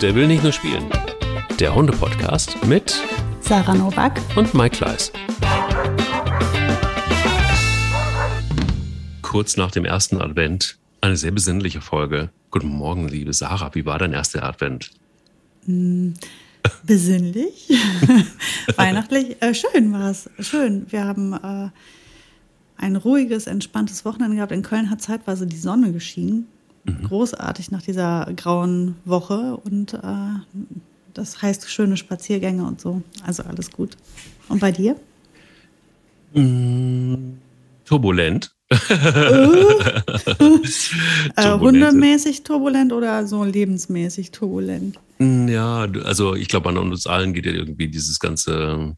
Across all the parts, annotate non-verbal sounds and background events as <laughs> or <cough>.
Der will nicht nur spielen. Der Hunde-Podcast mit Sarah Novak und Mike Kleiss. Kurz nach dem ersten Advent eine sehr besinnliche Folge. Guten Morgen, liebe Sarah. Wie war dein erster Advent? Mm, besinnlich, <laughs> weihnachtlich. Äh, schön war es. Schön. Wir haben äh, ein ruhiges, entspanntes Wochenende gehabt. In Köln hat zeitweise die Sonne geschienen. Mhm. Großartig nach dieser grauen Woche. Und äh, das heißt schöne Spaziergänge und so. Also alles gut. Und bei dir? Mm, turbulent. äh, <laughs> hundemäßig turbulent oder so lebensmäßig turbulent? Mm, ja, also ich glaube, an uns allen geht ja irgendwie dieses ganze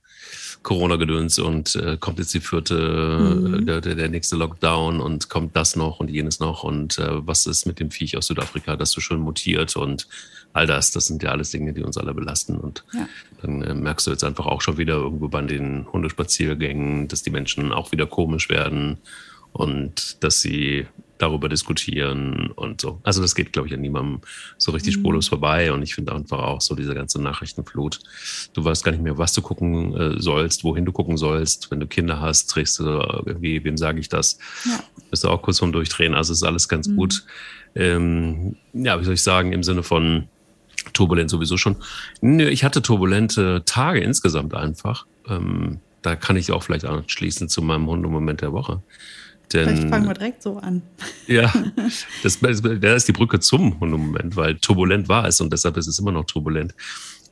Corona-Gedöns und äh, kommt jetzt die vierte, mhm. der, der, nächste Lockdown und kommt das noch und jenes noch und äh, was ist mit dem Viech aus Südafrika, das so schön mutiert und all das, das sind ja alles Dinge, die uns alle belasten und ja. dann äh, merkst du jetzt einfach auch schon wieder irgendwo bei den Hundespaziergängen, dass die Menschen auch wieder komisch werden und dass sie darüber diskutieren und so. Also das geht, glaube ich, an niemandem so richtig mhm. spurlos vorbei. Und ich finde einfach auch so diese ganze Nachrichtenflut. Du weißt gar nicht mehr, was du gucken äh, sollst, wohin du gucken sollst. Wenn du Kinder hast, drehst du irgendwie, wem sage ich das? Ja. Bist du auch kurz vom Durchdrehen. Also ist alles ganz mhm. gut. Ähm, ja, wie soll ich sagen, im Sinne von turbulent sowieso schon. Ich hatte turbulente Tage insgesamt einfach. Ähm, da kann ich auch vielleicht anschließen zu meinem Hundemoment der Woche. Denn, Vielleicht fangen wir direkt so an. Ja, <laughs> das, da ist die Brücke zum Hundemoment, weil turbulent war es und deshalb ist es immer noch turbulent,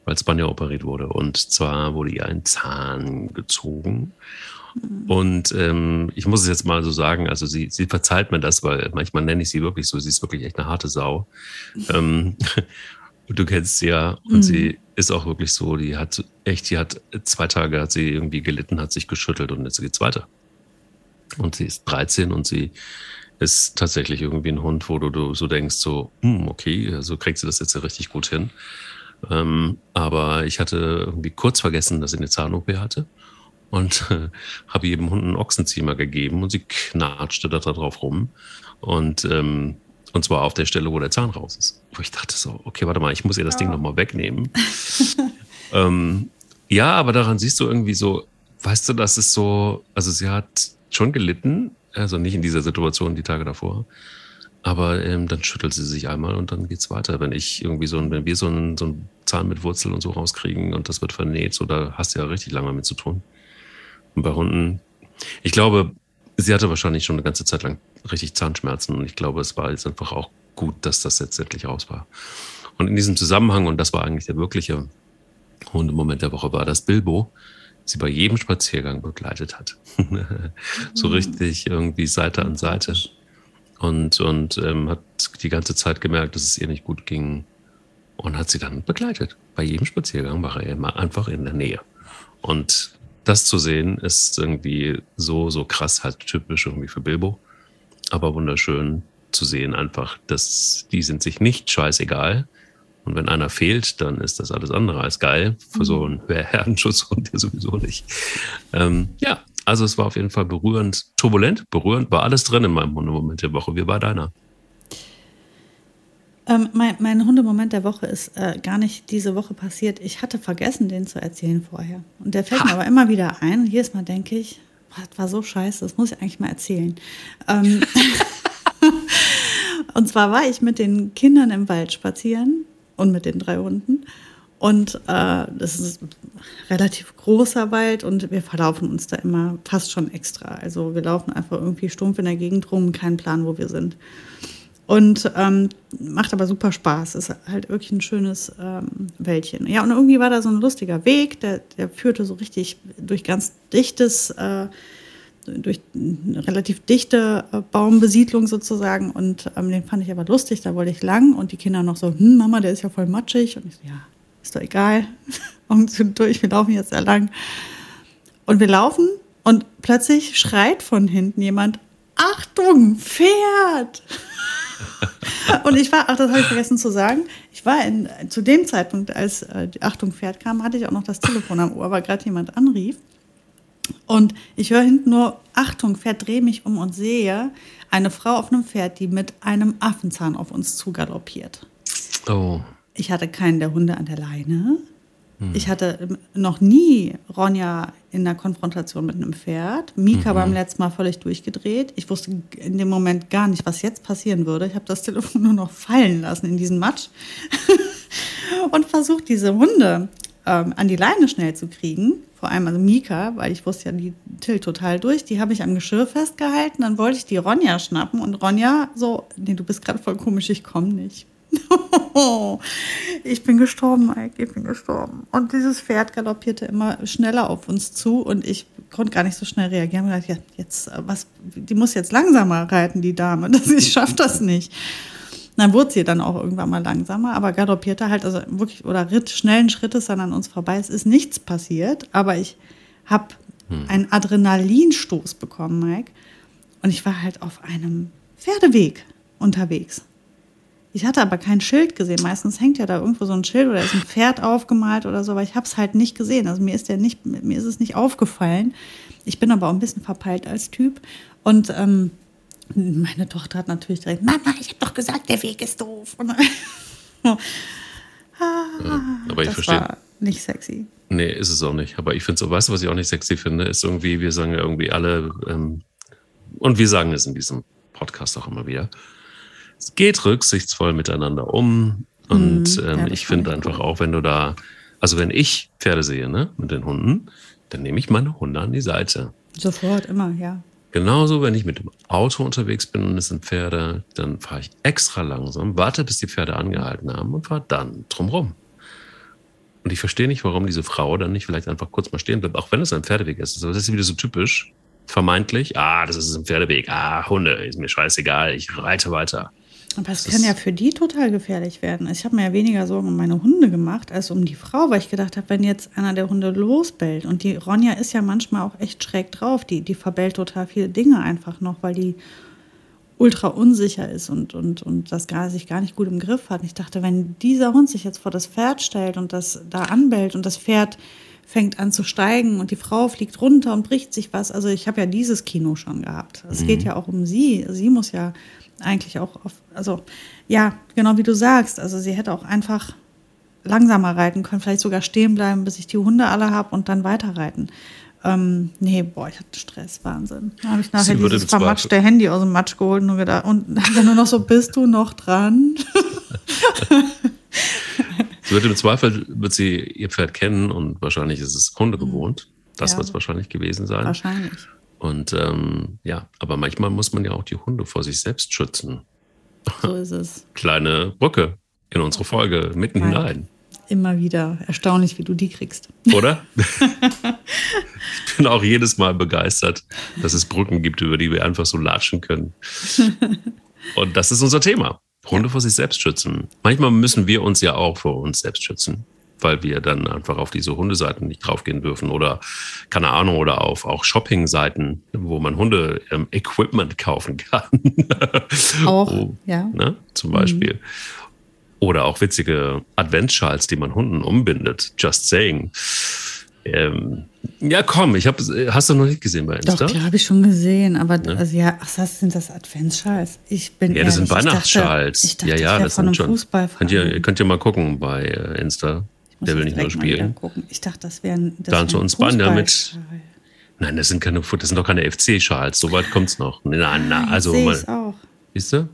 weil Spanja operiert wurde. Und zwar wurde ihr ein Zahn gezogen. Mhm. Und ähm, ich muss es jetzt mal so sagen, also sie, sie verzeiht mir das, weil manchmal nenne ich sie wirklich so, sie ist wirklich echt eine harte Sau. ähm, <laughs> du kennst sie ja und mhm. sie ist auch wirklich so, die hat echt, die hat zwei Tage hat sie irgendwie gelitten, hat sich geschüttelt und jetzt geht's weiter. Und sie ist 13 und sie ist tatsächlich irgendwie ein Hund, wo du, du so denkst, so, hm, okay, so also kriegt sie das jetzt ja richtig gut hin. Ähm, aber ich hatte irgendwie kurz vergessen, dass sie eine Zahn-OP hatte und äh, habe jedem Hund einen Ochsenziemer gegeben und sie knatschte da drauf rum. Und, ähm, und zwar auf der Stelle, wo der Zahn raus ist. Wo ich dachte so, okay, warte mal, ich muss ihr das ja. Ding nochmal wegnehmen. <laughs> ähm, ja, aber daran siehst du irgendwie so, weißt du, das ist so, also sie hat schon gelitten, also nicht in dieser Situation die Tage davor. Aber ähm, dann schüttelt sie sich einmal und dann geht's weiter. Wenn ich irgendwie so ein, wenn wir so einen, so einen Zahn mit Wurzel und so rauskriegen und das wird vernäht, so da hast du ja richtig lange damit zu tun. Und bei Hunden, ich glaube, sie hatte wahrscheinlich schon eine ganze Zeit lang richtig Zahnschmerzen und ich glaube, es war jetzt einfach auch gut, dass das jetzt endlich raus war. Und in diesem Zusammenhang, und das war eigentlich der wirkliche Hundemoment der Woche, war das Bilbo, sie bei jedem Spaziergang begleitet hat. <laughs> so mhm. richtig irgendwie Seite an Seite. Und, und ähm, hat die ganze Zeit gemerkt, dass es ihr nicht gut ging. Und hat sie dann begleitet. Bei jedem Spaziergang war er immer einfach in der Nähe. Und das zu sehen, ist irgendwie so, so krass, halt typisch irgendwie für Bilbo. Aber wunderschön zu sehen einfach, dass die sind sich nicht scheißegal, und wenn einer fehlt, dann ist das alles andere als geil. Für so einen Herdenschutzhund ja sowieso nicht. Ähm, ja, also es war auf jeden Fall berührend, turbulent, berührend, war alles drin in meinem Hundemoment der Woche. Wie war deiner? Ähm, mein, mein Hundemoment der Woche ist äh, gar nicht diese Woche passiert. Ich hatte vergessen, den zu erzählen vorher. Und der fällt ha. mir aber immer wieder ein. Und jedes Mal denke ich, das war so scheiße, das muss ich eigentlich mal erzählen. Ähm, <laughs> <laughs> und zwar war ich mit den Kindern im Wald spazieren und mit den drei Hunden. Und äh, das ist ein relativ großer Wald und wir verlaufen uns da immer fast schon extra. Also wir laufen einfach irgendwie stumpf in der Gegend rum, keinen Plan, wo wir sind. Und ähm, macht aber super Spaß. Ist halt wirklich ein schönes ähm, Wäldchen. Ja, und irgendwie war da so ein lustiger Weg, der, der führte so richtig durch ganz dichtes äh, durch eine relativ dichte äh, Baumbesiedlung sozusagen und ähm, den fand ich aber lustig, da wollte ich lang und die Kinder noch so, hm, Mama, der ist ja voll matschig und ich so, ja, ist doch egal, <laughs> Augen durch, wir laufen jetzt da lang. Und wir laufen und plötzlich schreit von hinten jemand, Achtung, Pferd! <laughs> und ich war, ach, das habe ich vergessen zu sagen, ich war in, zu dem Zeitpunkt, als äh, die Achtung, Pferd kam, hatte ich auch noch das Telefon am Ohr, weil gerade jemand anrief. Und ich höre hinten nur, Achtung, verdrehe mich um und sehe eine Frau auf einem Pferd, die mit einem Affenzahn auf uns zugaloppiert. Oh. ich hatte keinen der Hunde an der Leine. Ich hatte noch nie Ronja in der Konfrontation mit einem Pferd. Mika mhm. beim letzten Mal völlig durchgedreht. Ich wusste in dem Moment gar nicht, was jetzt passieren würde. Ich habe das Telefon <laughs> nur noch fallen lassen in diesen Matsch <laughs> und versucht, diese Hunde ähm, an die Leine schnell zu kriegen. Vor allem also Mika, weil ich wusste ja, die tilt total durch. Die habe ich am Geschirr festgehalten. Dann wollte ich die Ronja schnappen und Ronja so, nee, du bist gerade voll komisch, ich komme nicht. <laughs> ich bin gestorben, Mike, ich bin gestorben. Und dieses Pferd galoppierte immer schneller auf uns zu und ich konnte gar nicht so schnell reagieren. Ich dachte, ja, jetzt, äh, was, die muss jetzt langsamer reiten, die Dame. <laughs> Ich schaffe das nicht. Dann wurde sie dann auch irgendwann mal langsamer, aber galoppierte halt, also wirklich, oder ritt schnellen Schrittes dann an uns vorbei. Es ist nichts passiert, aber ich habe hm. einen Adrenalinstoß bekommen, Mike. Und ich war halt auf einem Pferdeweg unterwegs. Ich hatte aber kein Schild gesehen. Meistens hängt ja da irgendwo so ein Schild oder ist ein Pferd aufgemalt oder so, aber ich habe es halt nicht gesehen. Also mir ist der nicht, mir ist es nicht aufgefallen. Ich bin aber auch ein bisschen verpeilt als Typ. Und ähm, meine Tochter hat natürlich direkt, Mama, ich habe doch gesagt, der Weg ist doof. <laughs> ah, ja, aber ich verstehe. Nicht sexy. Nee, ist es auch nicht. Aber ich finde so, weißt du, was ich auch nicht sexy finde, ist irgendwie, wir sagen ja irgendwie alle, ähm, und wir sagen es in diesem Podcast auch immer wieder, es geht rücksichtsvoll miteinander um. Und mhm, ähm, ja, ich finde einfach auch, wenn du da, also wenn ich Pferde sehe, ne, mit den Hunden, dann nehme ich meine Hunde an die Seite. Sofort, immer, ja. Genauso, wenn ich mit dem Auto unterwegs bin und es sind Pferde, dann fahre ich extra langsam, warte, bis die Pferde angehalten haben und fahre dann drumrum. Und ich verstehe nicht, warum diese Frau dann nicht vielleicht einfach kurz mal stehen bleibt, auch wenn es ein Pferdeweg ist. Das ist wieder so typisch, vermeintlich. Ah, das ist ein Pferdeweg. Ah, Hunde, ist mir scheißegal, ich reite weiter. Aber es kann ja für die total gefährlich werden. Ich habe mir ja weniger Sorgen um meine Hunde gemacht als um die Frau, weil ich gedacht habe, wenn jetzt einer der Hunde losbellt und die Ronja ist ja manchmal auch echt schräg drauf, die, die verbellt total viele Dinge einfach noch, weil die ultra unsicher ist und, und, und das gar, sich gar nicht gut im Griff hat. Und ich dachte, wenn dieser Hund sich jetzt vor das Pferd stellt und das da anbellt und das Pferd fängt an zu steigen und die Frau fliegt runter und bricht sich was. Also ich habe ja dieses Kino schon gehabt. Es mhm. geht ja auch um sie. Sie muss ja eigentlich auch auf, also ja, genau wie du sagst. Also sie hätte auch einfach langsamer reiten können, vielleicht sogar stehen bleiben, bis ich die Hunde alle habe und dann weiterreiten. Ähm, nee, boah, ich hatte Stress, Wahnsinn. Da habe ich nachher sie dieses vermatschte Handy aus dem Matsch geholt und, gedacht, und <laughs> dann nur noch so, bist du noch dran? <laughs> sie wird im Zweifel, wird sie ihr Pferd kennen und wahrscheinlich ist es Hunde gewohnt. Das ja, wird es wahrscheinlich gewesen sein. Wahrscheinlich. Und ähm, ja, aber manchmal muss man ja auch die Hunde vor sich selbst schützen. So ist es. <laughs> Kleine Brücke in unsere Folge mitten Nein. hinein. Immer wieder erstaunlich, wie du die kriegst. <laughs> Oder? ich bin auch jedes Mal begeistert, dass es Brücken gibt, über die wir einfach so latschen können. <laughs> Und das ist unser Thema. Hunde ja. vor sich selbst schützen. Manchmal müssen wir uns ja auch vor uns selbst schützen weil wir dann einfach auf diese Hundeseiten nicht draufgehen dürfen oder keine Ahnung oder auf auch Shopping-Seiten, wo man Hunde-Equipment ähm, kaufen kann. <laughs> Auch, oh, ja. Ne, zum Beispiel. Mhm. Oder auch witzige Adventsschals, die man Hunden umbindet. Just saying. Ähm, ja, komm, ich habe, hast du noch nicht gesehen bei Insta? Doch, habe ich schon gesehen, aber ja. also ja, ach, das sind das Adventsschals. Ich bin Ja, das sind Weihnachtsschals. Ich dachte, ich dachte, ja, ja, das sind schon. Könnt ihr, könnt ihr mal gucken bei äh, Insta. Der will nicht nur spielen. Ich dachte, das wären. Das Dann zu uns beiden damit. Nein, das sind keine, das sind doch keine FC-Schals. So weit kommt's noch. Nein, na, also mal. auch. Siehst du?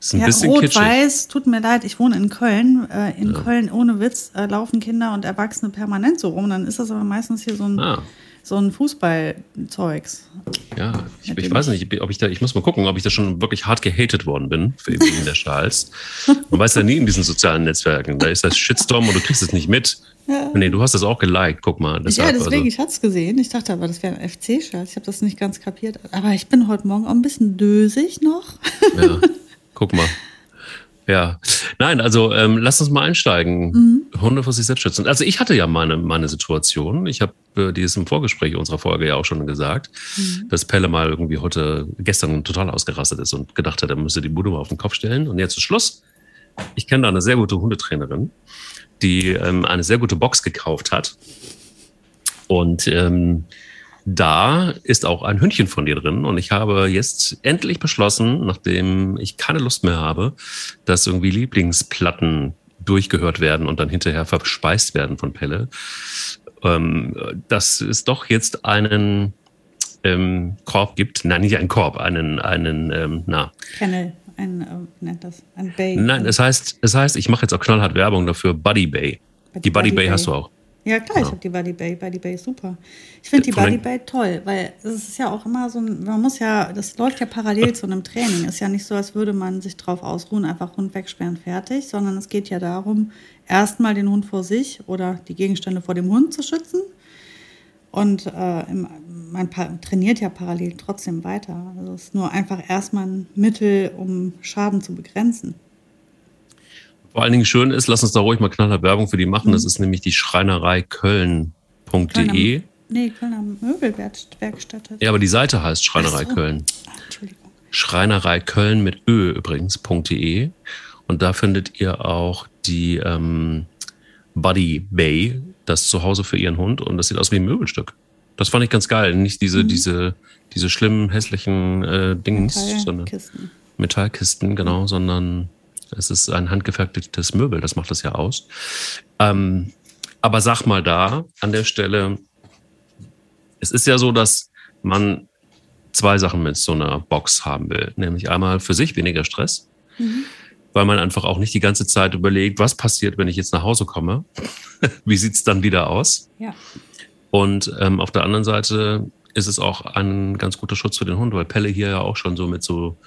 Ist ein ja, bisschen Rot-Weiß, tut mir leid, ich wohne in Köln. Äh, in ja. Köln, ohne Witz, äh, laufen Kinder und Erwachsene permanent so rum. Dann ist das aber meistens hier so ein. Ah so ein Fußballzeugs. Ja, ich, ich, weiß nicht, ob ich da, ich muss mal gucken, ob ich da schon wirklich hart gehatet worden bin wegen der Schals. Man weiß ja nie in diesen sozialen Netzwerken. Da ist das Shitstorm und du kriegst es nicht mit. Ja. Nee, du hast das auch geliked, guck mal. Deshalb, ja, deswegen, also. ich hatte es gesehen. Ich dachte aber, das wäre ein FC-Schals. Ich habe das nicht ganz kapiert. Aber ich bin heute Morgen auch ein bisschen dösig noch. Ja, guck mal. Ja, nein, also ähm, lass uns mal einsteigen. Mhm. Hunde vor sich selbst schützen. Also ich hatte ja meine, meine Situation. Ich habe äh, die ist im Vorgespräch unserer Folge ja auch schon gesagt, mhm. dass Pelle mal irgendwie heute, gestern total ausgerastet ist und gedacht hat, er müsse die Bude mal auf den Kopf stellen. Und jetzt ist Schluss. Ich kenne da eine sehr gute Hundetrainerin, die ähm, eine sehr gute Box gekauft hat. Und ähm, da ist auch ein Hündchen von dir drin und ich habe jetzt endlich beschlossen, nachdem ich keine Lust mehr habe, dass irgendwie Lieblingsplatten durchgehört werden und dann hinterher verspeist werden von Pelle, ähm, dass es doch jetzt einen ähm, Korb gibt, nein, nicht einen Korb, einen, einen, ähm, na. Kennel, ein, äh, nennt das, ein Bay. Nein, es heißt, es heißt, ich mache jetzt auch knallhart Werbung dafür, Buddy Bay. Die Buddy, Buddy Bay, Bay hast du auch. Ja, klar, ja. ich habe die Buddy Bay. Buddy Bay ist super. Ich finde die Buddy Bay toll, weil es ist ja auch immer so ein, man muss ja, das läuft ja parallel zu einem Training. Ist ja nicht so, als würde man sich drauf ausruhen, einfach Hund wegsperren, fertig, sondern es geht ja darum, erstmal den Hund vor sich oder die Gegenstände vor dem Hund zu schützen. Und äh, man trainiert ja parallel trotzdem weiter. Also es ist nur einfach erstmal ein Mittel, um Schaden zu begrenzen. Vor allen Dingen schön ist, lass uns da ruhig mal knallhart Werbung für die machen. Mhm. Das ist nämlich die Schreinerei Köln.de. Nee, Kölner Möbelwerkstatt. Ja, aber die Seite heißt Schreinerei so. Köln. Ah, Entschuldigung. Schreinerei Köln mit Ö übrigens.de. Und da findet ihr auch die ähm, Buddy Bay, das Zuhause für ihren Hund. Und das sieht aus wie ein Möbelstück. Das fand ich ganz geil. Nicht diese, mhm. diese, diese schlimmen, hässlichen äh, Dings, Metallkisten. sondern Metallkisten, genau, sondern es ist ein handgefertigtes Möbel, das macht das ja aus. Ähm, aber sag mal da an der Stelle, es ist ja so, dass man zwei Sachen mit so einer Box haben will. Nämlich einmal für sich weniger Stress, mhm. weil man einfach auch nicht die ganze Zeit überlegt, was passiert, wenn ich jetzt nach Hause komme. <laughs> Wie sieht es dann wieder aus? Ja. Und ähm, auf der anderen Seite ist es auch ein ganz guter Schutz für den Hund, weil Pelle hier ja auch schon so mit so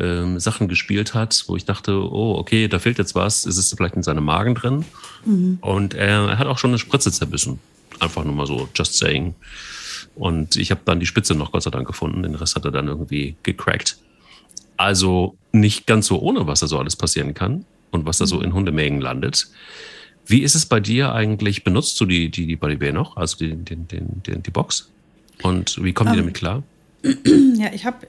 ähm, Sachen gespielt hat, wo ich dachte, oh, okay, da fehlt jetzt was, ist es vielleicht in seinem Magen drin? Mhm. Und er, er, hat auch schon eine Spritze zerbissen. Einfach nur mal so, just saying. Und ich habe dann die Spitze noch Gott sei Dank gefunden, den Rest hat er dann irgendwie gecrackt. Also nicht ganz so ohne, was da so alles passieren kann und was da so mhm. in Hundemägen landet. Wie ist es bei dir eigentlich? Benutzt du die, die, die Body Bay noch, also die, den, den, den, die Box? Und wie kommen die um, ähm, damit klar? Ja, ich habe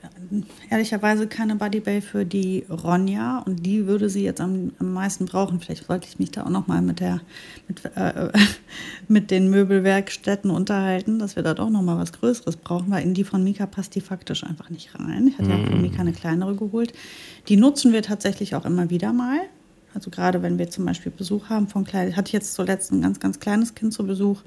ehrlicherweise keine Buddy Bay für die Ronja und die würde sie jetzt am, am meisten brauchen. Vielleicht sollte ich mich da auch noch mal mit der mit, äh, <laughs> mit den Möbelwerkstätten unterhalten, dass wir da doch noch mal was Größeres brauchen, weil in die von Mika passt die faktisch einfach nicht rein. Ich hatte ja von Mika eine kleinere geholt. Die nutzen wir tatsächlich auch immer wieder mal. Also gerade wenn wir zum Beispiel Besuch haben von kleinen, hatte ich jetzt zuletzt ein ganz ganz kleines Kind zu Besuch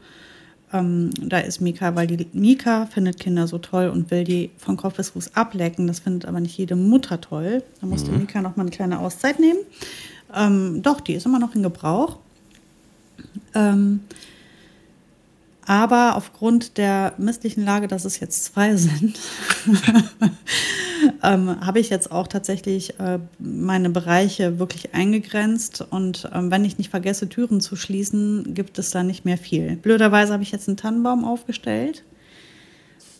ähm, da ist Mika, weil die Mika findet Kinder so toll und will die von Kopf bis Fuß ablecken. Das findet aber nicht jede Mutter toll. Da musste mhm. Mika noch mal eine kleine Auszeit nehmen. Ähm, doch, die ist immer noch in Gebrauch. Ähm, aber aufgrund der misslichen Lage, dass es jetzt zwei sind, <laughs> ähm, habe ich jetzt auch tatsächlich äh, meine Bereiche wirklich eingegrenzt. Und ähm, wenn ich nicht vergesse, Türen zu schließen, gibt es da nicht mehr viel. Blöderweise habe ich jetzt einen Tannenbaum aufgestellt.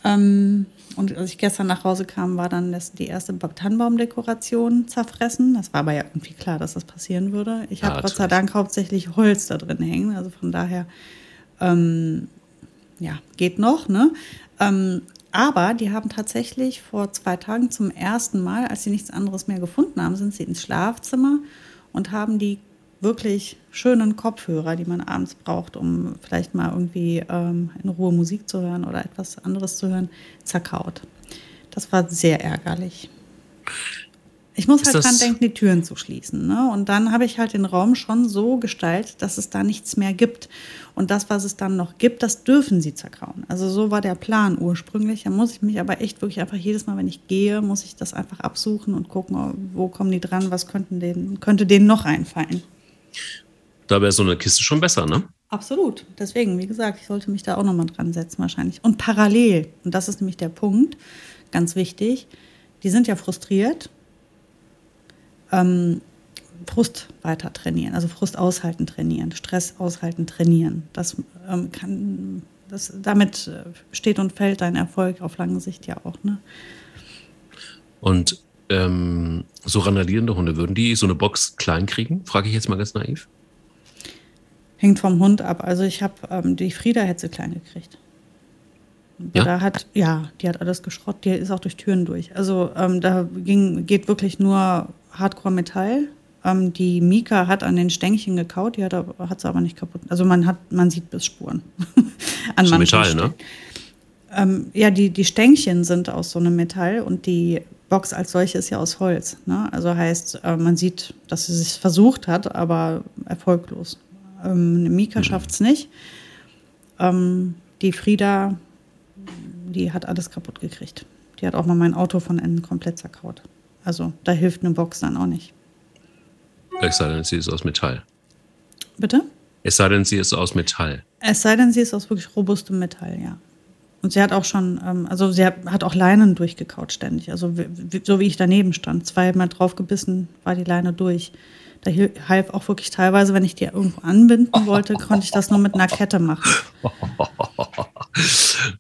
Ähm, und als ich gestern nach Hause kam, war dann das, die erste Tannenbaumdekoration zerfressen. Das war aber ja irgendwie klar, dass das passieren würde. Ich habe ja, Gott sei Dank hauptsächlich Holz da drin hängen. Also von daher ähm, ja, geht noch, ne? Ähm, aber die haben tatsächlich vor zwei Tagen zum ersten Mal, als sie nichts anderes mehr gefunden haben, sind sie ins Schlafzimmer und haben die wirklich schönen Kopfhörer, die man abends braucht, um vielleicht mal irgendwie ähm, in Ruhe Musik zu hören oder etwas anderes zu hören, zerkaut. Das war sehr ärgerlich. Ich muss halt dran denken, die Türen zu schließen. Ne? Und dann habe ich halt den Raum schon so gestaltet, dass es da nichts mehr gibt. Und das, was es dann noch gibt, das dürfen sie zerkauen. Also so war der Plan ursprünglich. Da muss ich mich aber echt wirklich einfach jedes Mal, wenn ich gehe, muss ich das einfach absuchen und gucken, wo kommen die dran, was könnten denen, könnte denen noch einfallen. Da wäre so eine Kiste schon besser, ne? Absolut. Deswegen, wie gesagt, ich sollte mich da auch nochmal dran setzen wahrscheinlich. Und parallel, und das ist nämlich der Punkt, ganz wichtig, die sind ja frustriert ähm, Frust weiter trainieren, also Frust aushalten trainieren, Stress aushalten trainieren. Das ähm, kann, das, damit äh, steht und fällt dein Erfolg auf lange Sicht ja auch. Ne? Und ähm, so randalierende Hunde, würden die so eine Box klein kriegen? Frage ich jetzt mal ganz naiv. Hängt vom Hund ab. Also ich habe ähm, die Frieda hätte sie klein gekriegt. Ja? Da hat, ja, die hat alles geschrottet, die ist auch durch Türen durch. Also ähm, da ging, geht wirklich nur Hardcore Metall. Ähm, die Mika hat an den Stängchen gekaut, die hat, hat sie aber nicht kaputt. Also man hat, man sieht Bissspuren. <laughs> an so Metall, ne? Ähm, ja, die, die Stängchen sind aus so einem Metall und die Box als solche ist ja aus Holz. Ne? Also heißt, äh, man sieht, dass sie es versucht hat, aber erfolglos. Ähm, Mika mhm. schafft es nicht. Ähm, die Frieda, die hat alles kaputt gekriegt. Die hat auch mal mein Auto von innen komplett zerkaut. Also da hilft eine Box dann auch nicht. Es sei denn, sie ist aus Metall. Bitte? Es sei denn, sie ist aus Metall. Es sei denn, sie ist aus wirklich robustem Metall, ja. Und sie hat auch schon, ähm, also sie hat, auch Leinen durchgekaut ständig. Also so wie ich daneben stand, zweimal drauf gebissen, war die Leine durch. Da half auch wirklich teilweise, wenn ich die irgendwo anbinden wollte, konnte ich das nur mit einer Kette machen. <laughs>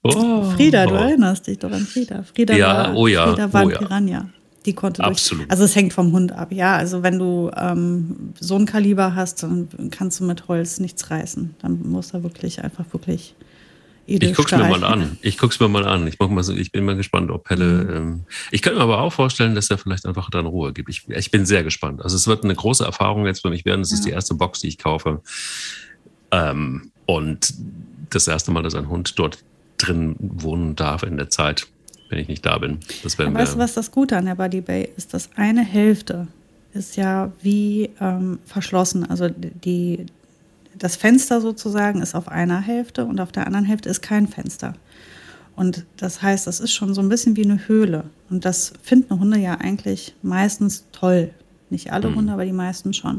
Oh. Frieda, du erinnerst dich doch an Frieda. Frieda ja, war, oh ja, Frieda war oh ein Piranha. Die konnte Absolut. Durch, also es hängt vom Hund ab, ja. Also wenn du ähm, so ein Kaliber hast, dann kannst du mit Holz nichts reißen. Dann muss da wirklich einfach wirklich ich guck's mir mal an. Ich guck's mir mal an. Ich, mach mal so, ich bin mal gespannt, ob Pelle. Mhm. Ähm, ich könnte mir aber auch vorstellen, dass er vielleicht einfach dann Ruhe gibt. Ich, ich, bin sehr gespannt. Also es wird eine große Erfahrung jetzt für mich werden. Es ja. ist die erste Box, die ich kaufe. Ähm, und das erste Mal, dass ein Hund dort drin wohnen darf in der Zeit, wenn ich nicht da bin. Das werden weißt du, was das Gute an der Buddy Bay ist? Dass eine Hälfte ist ja wie ähm, verschlossen. Also die, das Fenster sozusagen ist auf einer Hälfte und auf der anderen Hälfte ist kein Fenster. Und das heißt, das ist schon so ein bisschen wie eine Höhle. Und das finden Hunde ja eigentlich meistens toll. Nicht alle mhm. Hunde, aber die meisten schon.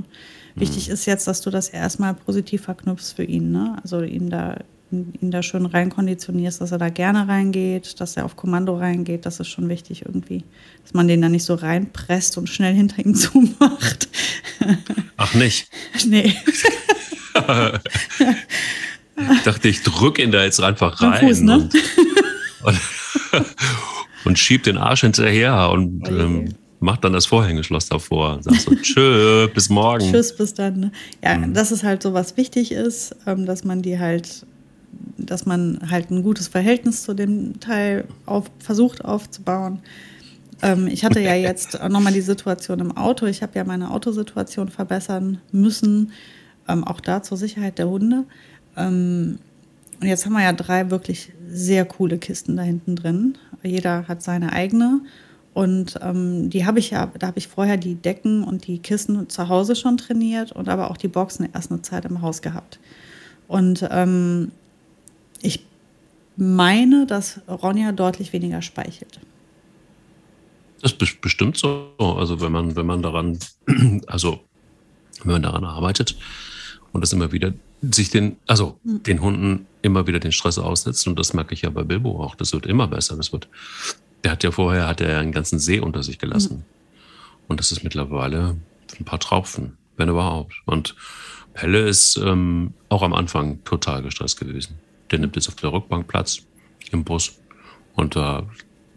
Mhm. Wichtig ist jetzt, dass du das erstmal positiv verknüpfst für ihn. Ne? Also ihn da, ihn da schön reinkonditionierst, dass er da gerne reingeht, dass er auf Kommando reingeht. Das ist schon wichtig irgendwie. Dass man den da nicht so reinpresst und schnell hinter ihm <laughs> zumacht. Ach nicht? <laughs> nee. ich dachte, ich drücke ihn da jetzt einfach rein Fuß, ne? und, und, und, schieb den Arsch hinterher und oh ähm, macht dann das Vorhängeschloss davor. Sagst so, tschö, bis morgen. Tschüss, bis dann. Ne? Ja, mhm. das ist halt so, was wichtig ist, ähm, dass man die halt, dass man halt ein gutes Verhältnis zu dem Teil auf, versucht aufzubauen. Ähm, ich hatte ja jetzt <laughs> nochmal die Situation im Auto. Ich habe ja meine Autosituation verbessern müssen ähm, auch da zur Sicherheit der Hunde. Ähm, und jetzt haben wir ja drei wirklich sehr coole Kisten da hinten drin. Jeder hat seine eigene. Und ähm, die habe ich ja, da habe ich vorher die Decken und die Kissen zu Hause schon trainiert und aber auch die Boxen erst eine Zeit im Haus gehabt. Und ähm, ich meine, dass Ronja deutlich weniger speichelt. Das ist bestimmt so. Also wenn man, wenn man daran, <clears throat> also wenn man daran arbeitet, und das immer wieder sich den, also mhm. den Hunden immer wieder den Stress aussetzt. Und das merke ich ja bei Bilbo auch. Das wird immer besser. Das wird, der hat ja vorher, hat er einen ganzen See unter sich gelassen. Mhm. Und das ist mittlerweile ein paar Tropfen, wenn überhaupt. Und Pelle ist ähm, auch am Anfang total gestresst gewesen. Der nimmt jetzt auf der Rückbank Platz im Bus. Und da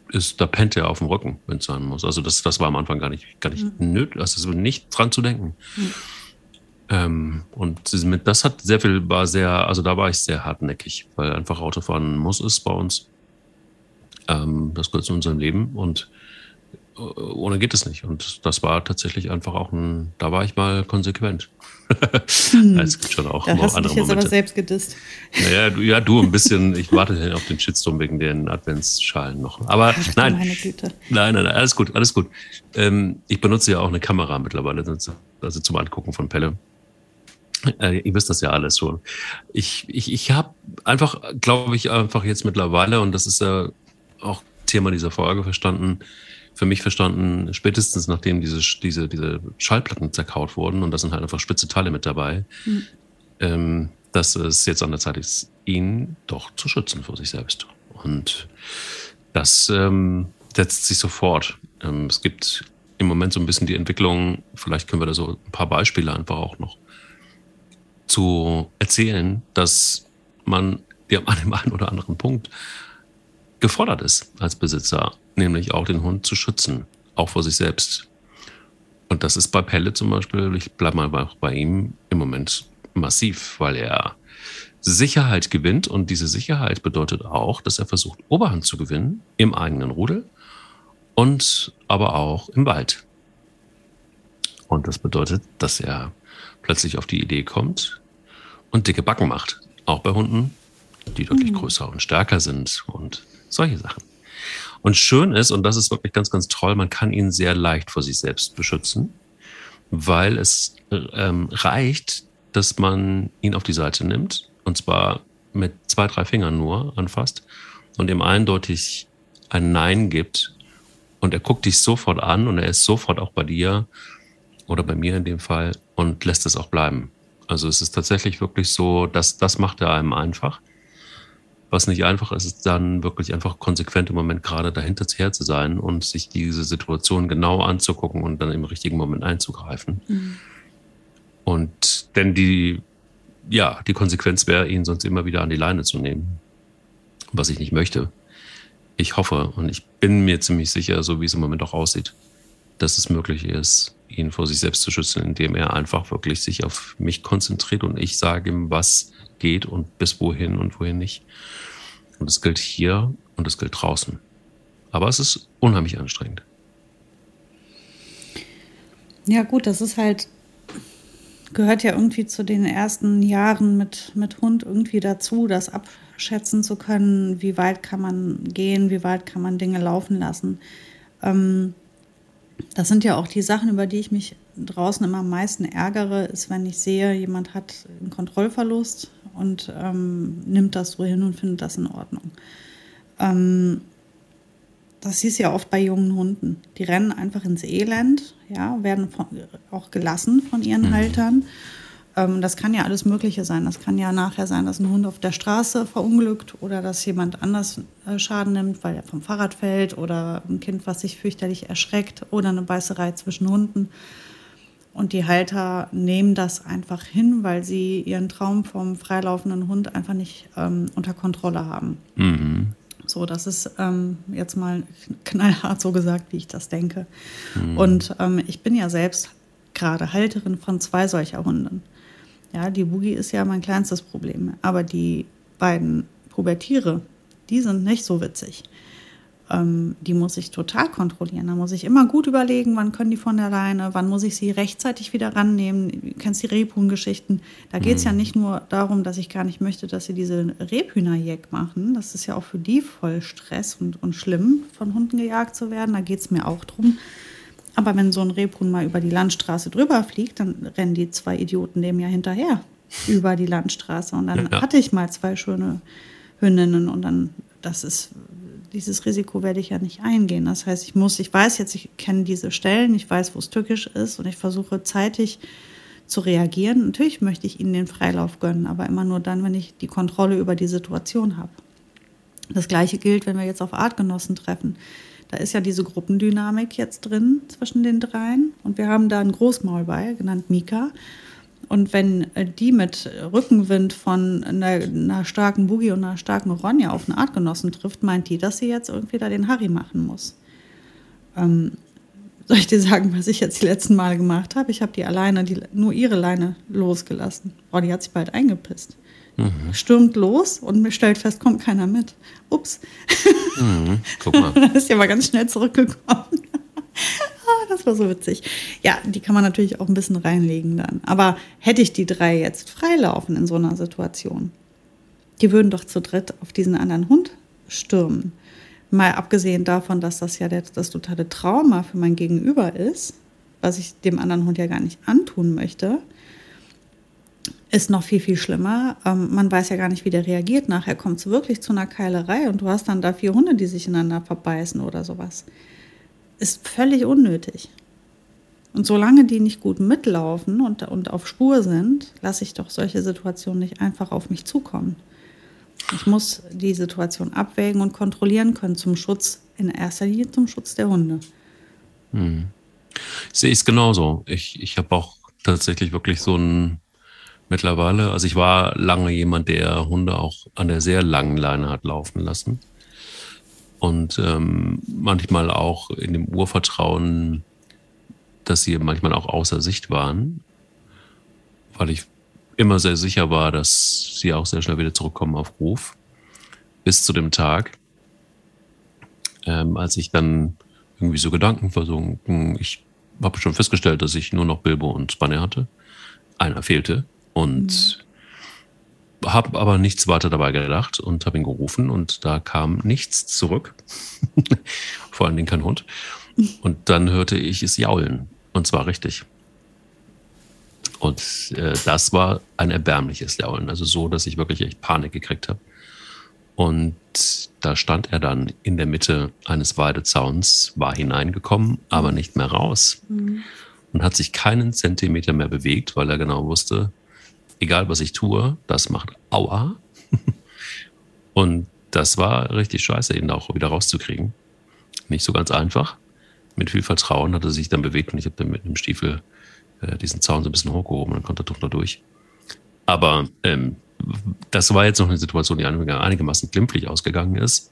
ist, da pennt er auf dem Rücken, wenn es sein muss. Also das, das war am Anfang gar nicht, gar nicht mhm. nötig. Also ist nicht dran zu denken. Mhm. Ähm, und das hat sehr viel, war sehr, also da war ich sehr hartnäckig, weil einfach Autofahren muss es bei uns. Ähm, das gehört zu unserem Leben und äh, ohne geht es nicht. Und das war tatsächlich einfach auch ein, da war ich mal konsequent. Hm. es gibt schon auch, da hast andere du dich jetzt Momente. aber selbst gedisst. Naja, du, ja, du ein bisschen, ich warte auf den Shitstorm wegen den Adventsschalen noch. Aber Ach, nein, nein, nein, nein, alles gut, alles gut. Ähm, ich benutze ja auch eine Kamera mittlerweile, also zum Angucken von Pelle. Äh, ihr wisst das ja alles schon. Ich, ich, ich habe einfach, glaube ich, einfach jetzt mittlerweile, und das ist ja auch Thema dieser Folge verstanden, für mich verstanden, spätestens nachdem diese, diese, diese Schallplatten zerkaut wurden, und da sind halt einfach spitze Teile mit dabei, mhm. ähm, dass es jetzt an der Zeit ist, ihn doch zu schützen vor sich selbst. Und das ähm, setzt sich sofort. Ähm, es gibt im Moment so ein bisschen die Entwicklung, vielleicht können wir da so ein paar Beispiele einfach auch noch zu erzählen, dass man ja an dem einen oder anderen Punkt gefordert ist als Besitzer, nämlich auch den Hund zu schützen, auch vor sich selbst. Und das ist bei Pelle zum Beispiel, ich bleibe mal bei ihm im Moment massiv, weil er Sicherheit gewinnt und diese Sicherheit bedeutet auch, dass er versucht, Oberhand zu gewinnen im eigenen Rudel und aber auch im Wald. Und das bedeutet, dass er plötzlich auf die Idee kommt und dicke Backen macht. Auch bei Hunden, die deutlich mhm. größer und stärker sind und solche Sachen. Und schön ist, und das ist wirklich ganz, ganz toll, man kann ihn sehr leicht vor sich selbst beschützen, weil es ähm, reicht, dass man ihn auf die Seite nimmt, und zwar mit zwei, drei Fingern nur anfasst und ihm eindeutig ein Nein gibt und er guckt dich sofort an und er ist sofort auch bei dir oder bei mir in dem Fall und lässt es auch bleiben. Also es ist tatsächlich wirklich so, dass das macht er einem einfach. Was nicht einfach ist, ist dann wirklich einfach konsequent im Moment gerade dahinter zu sein und sich diese Situation genau anzugucken und dann im richtigen Moment einzugreifen. Mhm. Und denn die, ja, die Konsequenz wäre, ihn sonst immer wieder an die Leine zu nehmen, was ich nicht möchte. Ich hoffe und ich bin mir ziemlich sicher, so wie es im Moment auch aussieht, dass es möglich ist, ihn vor sich selbst zu schützen, indem er einfach wirklich sich auf mich konzentriert und ich sage ihm, was geht und bis wohin und wohin nicht. Und das gilt hier und das gilt draußen. Aber es ist unheimlich anstrengend. Ja, gut, das ist halt, gehört ja irgendwie zu den ersten Jahren mit, mit Hund irgendwie dazu, das abschätzen zu können, wie weit kann man gehen, wie weit kann man Dinge laufen lassen. Ähm, das sind ja auch die Sachen, über die ich mich draußen immer am meisten ärgere, ist, wenn ich sehe, jemand hat einen Kontrollverlust und ähm, nimmt das so hin und findet das in Ordnung. Ähm, das siehst ja oft bei jungen Hunden. Die rennen einfach ins Elend, ja, werden von, auch gelassen von ihren mhm. Haltern ähm, das kann ja alles Mögliche sein. Das kann ja nachher sein, dass ein Hund auf der Straße verunglückt oder dass jemand anders äh, Schaden nimmt, weil er vom Fahrrad fällt oder ein Kind, was sich fürchterlich erschreckt oder eine Beißerei zwischen Hunden. Und die Halter nehmen das einfach hin, weil sie ihren Traum vom freilaufenden Hund einfach nicht ähm, unter Kontrolle haben. Mhm. So, das ist ähm, jetzt mal knallhart so gesagt, wie ich das denke. Mhm. Und ähm, ich bin ja selbst gerade Halterin von zwei solcher Hunden. Ja, die Boogie ist ja mein kleinstes Problem. Aber die beiden Pubertiere, die sind nicht so witzig. Ähm, die muss ich total kontrollieren. Da muss ich immer gut überlegen, wann können die von der Leine, wann muss ich sie rechtzeitig wieder rannehmen. Du kennst die Rebhuhn-Geschichten. Da geht es mhm. ja nicht nur darum, dass ich gar nicht möchte, dass sie diese Rebhühnerjäg machen. Das ist ja auch für die voll Stress und, und schlimm, von Hunden gejagt zu werden. Da geht es mir auch darum, aber wenn so ein Rebhuhn mal über die Landstraße drüber fliegt, dann rennen die zwei Idioten dem ja hinterher <laughs> über die Landstraße. Und dann ja. hatte ich mal zwei schöne Hündinnen und dann, das ist, dieses Risiko werde ich ja nicht eingehen. Das heißt, ich muss, ich weiß jetzt, ich kenne diese Stellen, ich weiß, wo es tückisch ist und ich versuche zeitig zu reagieren. Natürlich möchte ich ihnen den Freilauf gönnen, aber immer nur dann, wenn ich die Kontrolle über die Situation habe. Das gleiche gilt, wenn wir jetzt auf Artgenossen treffen. Da ist ja diese Gruppendynamik jetzt drin zwischen den dreien. Und wir haben da einen Großmaul bei, genannt Mika. Und wenn äh, die mit Rückenwind von einer, einer, starken Boogie und einer starken Ronja auf einen Artgenossen trifft, meint die, dass sie jetzt irgendwie da den Harry machen muss. Ähm, soll ich dir sagen, was ich jetzt die letzten Male gemacht habe? Ich habe die alleine, die, nur ihre Leine losgelassen. Oh, die hat sich bald eingepisst. Mhm. Stürmt los und stellt fest, kommt keiner mit. Ups. Mhm. Guck mal. <laughs> dann ist ja mal ganz schnell zurückgekommen. <laughs> ah, das war so witzig. Ja, die kann man natürlich auch ein bisschen reinlegen dann. Aber hätte ich die drei jetzt freilaufen in so einer Situation, die würden doch zu dritt auf diesen anderen Hund stürmen. Mal abgesehen davon, dass das ja das, das totale Trauma für mein Gegenüber ist, was ich dem anderen Hund ja gar nicht antun möchte ist noch viel, viel schlimmer. Ähm, man weiß ja gar nicht, wie der reagiert. Nachher kommt es wirklich zu einer Keilerei und du hast dann da vier Hunde, die sich ineinander verbeißen oder sowas. Ist völlig unnötig. Und solange die nicht gut mitlaufen und, und auf Spur sind, lasse ich doch solche Situationen nicht einfach auf mich zukommen. Ich muss die Situation abwägen und kontrollieren können zum Schutz, in erster Linie zum Schutz der Hunde. Hm. Sehe ich es genauso. Ich, ich habe auch tatsächlich wirklich so ein mittlerweile. Also ich war lange jemand, der Hunde auch an der sehr langen Leine hat laufen lassen. Und ähm, manchmal auch in dem Urvertrauen, dass sie manchmal auch außer Sicht waren, weil ich immer sehr sicher war, dass sie auch sehr schnell wieder zurückkommen auf Ruf. Bis zu dem Tag, ähm, als ich dann irgendwie so Gedanken versunken, ich habe schon festgestellt, dass ich nur noch Bilbo und Spanne hatte. Einer fehlte. Und habe aber nichts weiter dabei gedacht und habe ihn gerufen und da kam nichts zurück. <laughs> Vor allen Dingen kein Hund. <laughs> Und dann hörte ich es jaulen. Und zwar richtig. Und äh, das war ein erbärmliches Jaulen. Also so, dass ich wirklich echt Panik gekriegt habe. Und da stand er dann in der Mitte eines Weidezauns, war hineingekommen, aber nicht mehr raus. Mhm. Und hat sich keinen Zentimeter mehr bewegt, weil er genau wusste, egal was ich tue, das macht Aua. <laughs> und das war richtig scheiße, ihn auch wieder rauszukriegen. Nicht so ganz einfach. Mit viel Vertrauen hat er sich dann bewegt und ich habe dann mit einem Stiefel äh, diesen Zaun so ein bisschen hochgehoben und dann konnte er doch noch durch. Aber ähm, das war jetzt noch eine Situation, die einigermaßen glimpflich ausgegangen ist.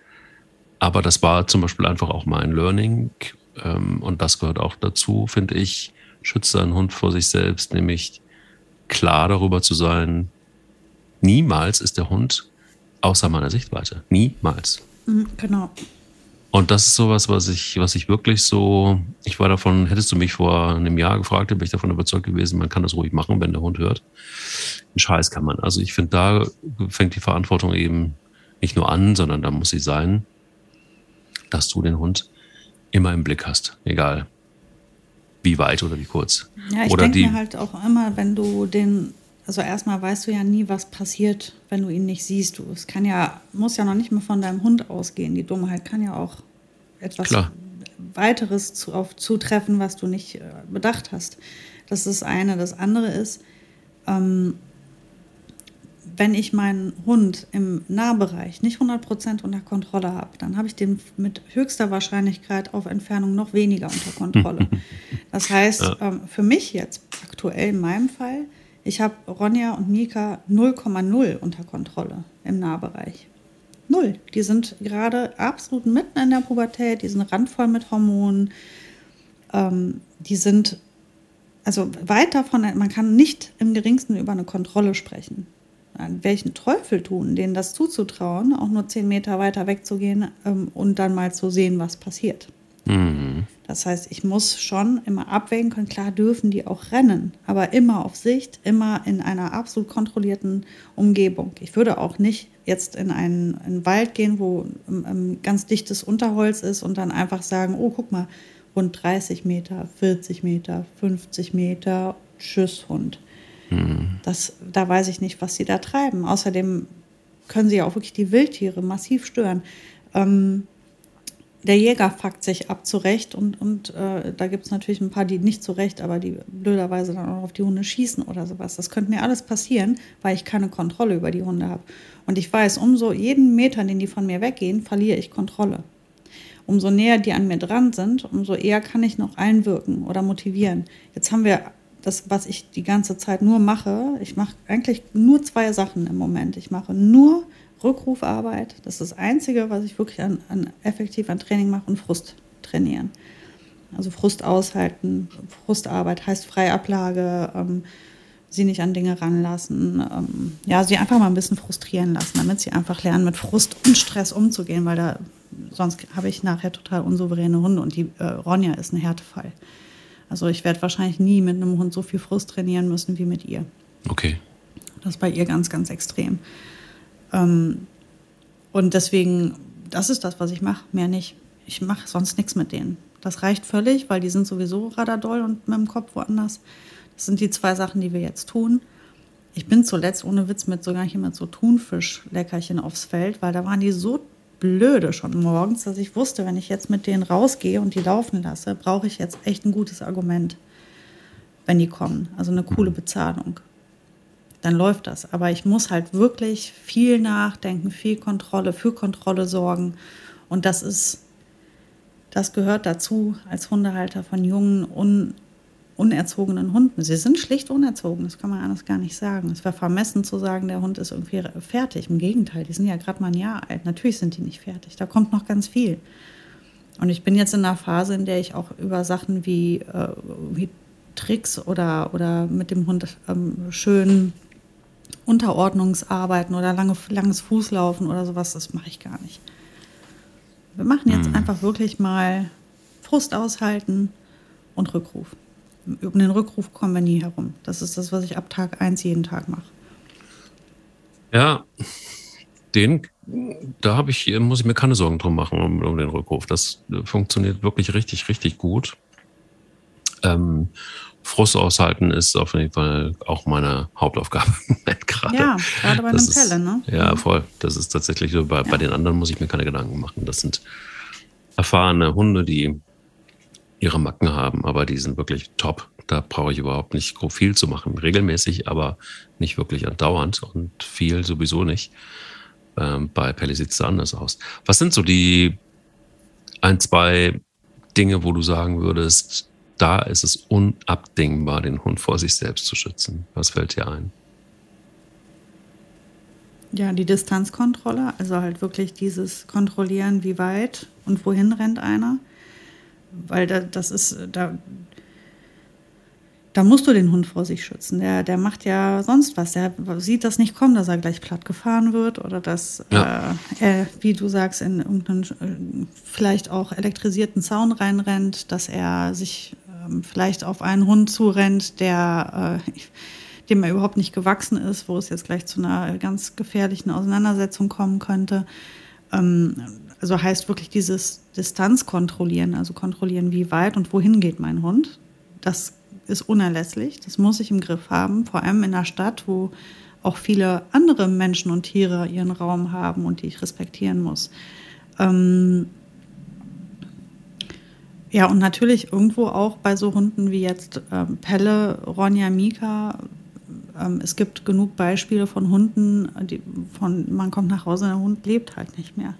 Aber das war zum Beispiel einfach auch mal ein Learning. Ähm, und das gehört auch dazu, finde ich, schützt einen Hund vor sich selbst, nämlich klar darüber zu sein, niemals ist der Hund außer meiner Sichtweite. Niemals. Mhm, genau. Und das ist sowas, was ich, was ich wirklich so, ich war davon, hättest du mich vor einem Jahr gefragt, bin ich davon überzeugt gewesen, man kann das ruhig machen, wenn der Hund hört. Ein Scheiß kann man. Also ich finde, da fängt die Verantwortung eben nicht nur an, sondern da muss sie sein, dass du den Hund immer im Blick hast, egal wie weit oder wie kurz. Ja, ich denke mir halt auch immer, wenn du den, also erstmal weißt du ja nie, was passiert, wenn du ihn nicht siehst. Du, es kann ja, muss ja noch nicht mal von deinem Hund ausgehen. Die Dummheit kann ja auch etwas Klar. weiteres zu, auf zutreffen, was du nicht äh, bedacht hast. Das ist das eine. Das andere ist, ähm, wenn ich meinen Hund im Nahbereich nicht 100% unter Kontrolle habe, dann habe ich den mit höchster Wahrscheinlichkeit auf Entfernung noch weniger unter Kontrolle. <laughs> Das heißt, ja. ähm, für mich jetzt aktuell in meinem Fall, ich habe Ronja und Mika 0,0 unter Kontrolle im Nahbereich. Null. Die sind gerade absolut mitten in der Pubertät, die sind randvoll mit Hormonen. Ähm, die sind also weit davon, man kann nicht im geringsten über eine Kontrolle sprechen an welchen Teufel tun, denen das zuzutrauen, auch nur zehn Meter weiter wegzugehen ähm, und dann mal zu sehen, was passiert. Mhm. Das heißt, ich muss schon immer abwägen können, klar dürfen die auch rennen, aber immer auf Sicht, immer in einer absolut kontrollierten Umgebung. Ich würde auch nicht jetzt in einen, einen Wald gehen, wo um, um, ganz dichtes Unterholz ist und dann einfach sagen, oh, guck mal, rund 30 Meter, 40 Meter, 50 Meter, tschüss Hund. Das, da weiß ich nicht, was sie da treiben. Außerdem können sie ja auch wirklich die Wildtiere massiv stören. Ähm, der Jäger fuckt sich ab zurecht und, und äh, da gibt es natürlich ein paar, die nicht zurecht, aber die blöderweise dann auch auf die Hunde schießen oder sowas. Das könnte mir alles passieren, weil ich keine Kontrolle über die Hunde habe. Und ich weiß, umso jeden Meter, den die von mir weggehen, verliere ich Kontrolle. Umso näher die an mir dran sind, umso eher kann ich noch einwirken oder motivieren. Jetzt haben wir das, was ich die ganze Zeit nur mache, ich mache eigentlich nur zwei Sachen im Moment. Ich mache nur Rückrufarbeit. Das ist das Einzige, was ich wirklich an, an effektiv an Training mache und Frust trainieren. Also Frust aushalten, Frustarbeit heißt Freiablage, ähm, sie nicht an Dinge ranlassen, ähm, ja, sie einfach mal ein bisschen frustrieren lassen, damit sie einfach lernen, mit Frust und Stress umzugehen, weil da sonst habe ich nachher total unsouveräne Hunde und die äh, Ronja ist ein Härtefall. Also ich werde wahrscheinlich nie mit einem Hund so viel Frust trainieren müssen wie mit ihr. Okay. Das ist bei ihr ganz, ganz extrem. Ähm, und deswegen, das ist das, was ich mache, mehr nicht. Ich mache sonst nichts mit denen. Das reicht völlig, weil die sind sowieso radadoll und mit dem Kopf woanders. Das sind die zwei Sachen, die wir jetzt tun. Ich bin zuletzt ohne Witz mit sogar jemand so Thunfischleckerchen aufs Feld, weil da waren die so blöde schon morgens, dass ich wusste, wenn ich jetzt mit denen rausgehe und die laufen lasse, brauche ich jetzt echt ein gutes Argument, wenn die kommen. Also eine coole Bezahlung. Dann läuft das. Aber ich muss halt wirklich viel nachdenken, viel Kontrolle, für Kontrolle sorgen. Und das ist, das gehört dazu als Hundehalter von jungen, un, unerzogenen Hunden. Sie sind schlicht unerzogen, das kann man anders gar nicht sagen. Es wäre vermessen zu sagen, der Hund ist irgendwie fertig. Im Gegenteil, die sind ja gerade mal ein Jahr alt. Natürlich sind die nicht fertig, da kommt noch ganz viel. Und ich bin jetzt in einer Phase, in der ich auch über Sachen wie, äh, wie Tricks oder, oder mit dem Hund ähm, schön Unterordnungsarbeiten oder lange, langes Fußlaufen oder sowas, das mache ich gar nicht. Wir machen jetzt mhm. einfach wirklich mal Frust aushalten und Rückruf um den Rückruf kommen wir nie herum. Das ist das, was ich ab Tag 1 jeden Tag mache. Ja, den, da habe ich, muss ich mir keine Sorgen drum machen um, um den Rückruf. Das funktioniert wirklich richtig, richtig gut. Ähm, Frust aushalten ist auf jeden Fall auch meine Hauptaufgabe <laughs> gerade. Ja, gerade bei einem Pelle, ne? Ja, mhm. voll. Das ist tatsächlich so. Bei, ja. bei den anderen muss ich mir keine Gedanken machen. Das sind erfahrene Hunde, die ihre Macken haben, aber die sind wirklich top. Da brauche ich überhaupt nicht viel zu machen. Regelmäßig, aber nicht wirklich andauernd und viel sowieso nicht. Ähm, bei Pelle sieht es anders aus. Was sind so die ein, zwei Dinge, wo du sagen würdest, da ist es unabdingbar, den Hund vor sich selbst zu schützen? Was fällt dir ein? Ja, die Distanzkontrolle, also halt wirklich dieses Kontrollieren, wie weit und wohin rennt einer. Weil da, das ist, da, da musst du den Hund vor sich schützen. Der, der macht ja sonst was. Der sieht das nicht kommen, dass er gleich platt gefahren wird oder dass ja. äh, er, wie du sagst, in irgendeinen äh, vielleicht auch elektrisierten Zaun reinrennt, dass er sich ähm, vielleicht auf einen Hund zurennt, der äh, dem er überhaupt nicht gewachsen ist, wo es jetzt gleich zu einer ganz gefährlichen Auseinandersetzung kommen könnte. Ähm, also heißt wirklich dieses Distanz kontrollieren, also kontrollieren, wie weit und wohin geht mein Hund. Das ist unerlässlich, das muss ich im Griff haben, vor allem in einer Stadt, wo auch viele andere Menschen und Tiere ihren Raum haben und die ich respektieren muss. Ähm ja, und natürlich irgendwo auch bei so Hunden wie jetzt ähm, Pelle, Ronja, Mika, ähm, es gibt genug Beispiele von Hunden, die von man kommt nach Hause, der Hund lebt halt nicht mehr,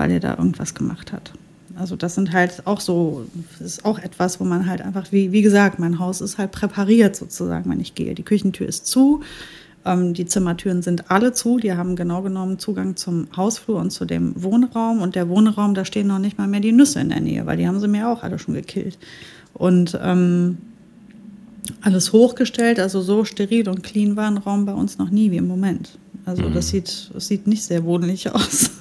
weil er da irgendwas gemacht hat. Also das sind halt auch so, das ist auch etwas, wo man halt einfach, wie, wie gesagt, mein Haus ist halt präpariert sozusagen, wenn ich gehe. Die Küchentür ist zu, ähm, die Zimmertüren sind alle zu, die haben genau genommen Zugang zum Hausflur und zu dem Wohnraum. Und der Wohnraum, da stehen noch nicht mal mehr die Nüsse in der Nähe, weil die haben sie mir auch alle schon gekillt. Und ähm, alles hochgestellt, also so steril und clean war ein Raum bei uns noch nie wie im Moment. Also mhm. das, sieht, das sieht nicht sehr wohnlich aus. <laughs>